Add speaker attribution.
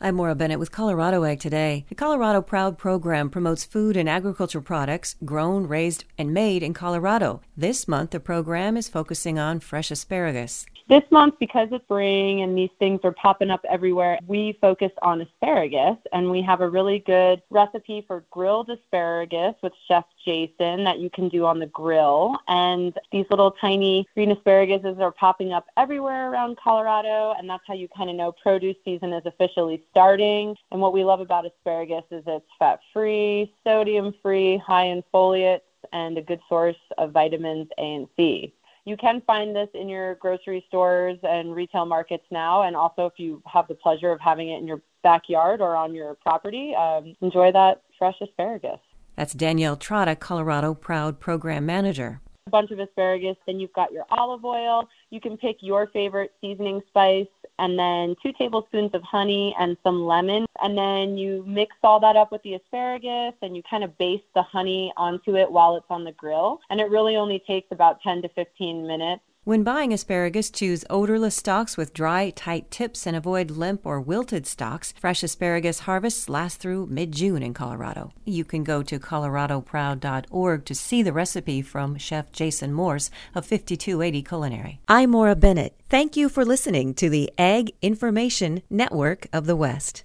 Speaker 1: I'm Maura Bennett with Colorado Ag Today. The Colorado Proud program promotes food and agriculture products grown, raised, and made in Colorado. This month, the program is focusing on fresh asparagus.
Speaker 2: This month, because it's spring and these things are popping up everywhere, we focus on asparagus and we have a really good recipe for grilled asparagus with Chef Jason that you can do on the grill. And these little tiny green asparaguses are popping up everywhere around Colorado, and that's how you kind of know produce season is officially starting. And what we love about asparagus is it's fat free, sodium free, high in folates, and a good source of vitamins A and C. You can find this in your grocery stores and retail markets now. And also, if you have the pleasure of having it in your backyard or on your property, um, enjoy that fresh asparagus.
Speaker 1: That's Danielle Trotta, Colorado Proud Program Manager
Speaker 2: bunch of asparagus. Then you've got your olive oil. You can pick your favorite seasoning spice and then two tablespoons of honey and some lemon. And then you mix all that up with the asparagus and you kind of baste the honey onto it while it's on the grill. And it really only takes about 10 to 15 minutes.
Speaker 1: When buying asparagus, choose odorless stalks with dry, tight tips and avoid limp or wilted stalks. Fresh asparagus harvests last through mid June in Colorado. You can go to coloradoproud.org to see the recipe from Chef Jason Morse of 5280 Culinary. I'm Maura Bennett. Thank you for listening to the Ag Information Network of the West.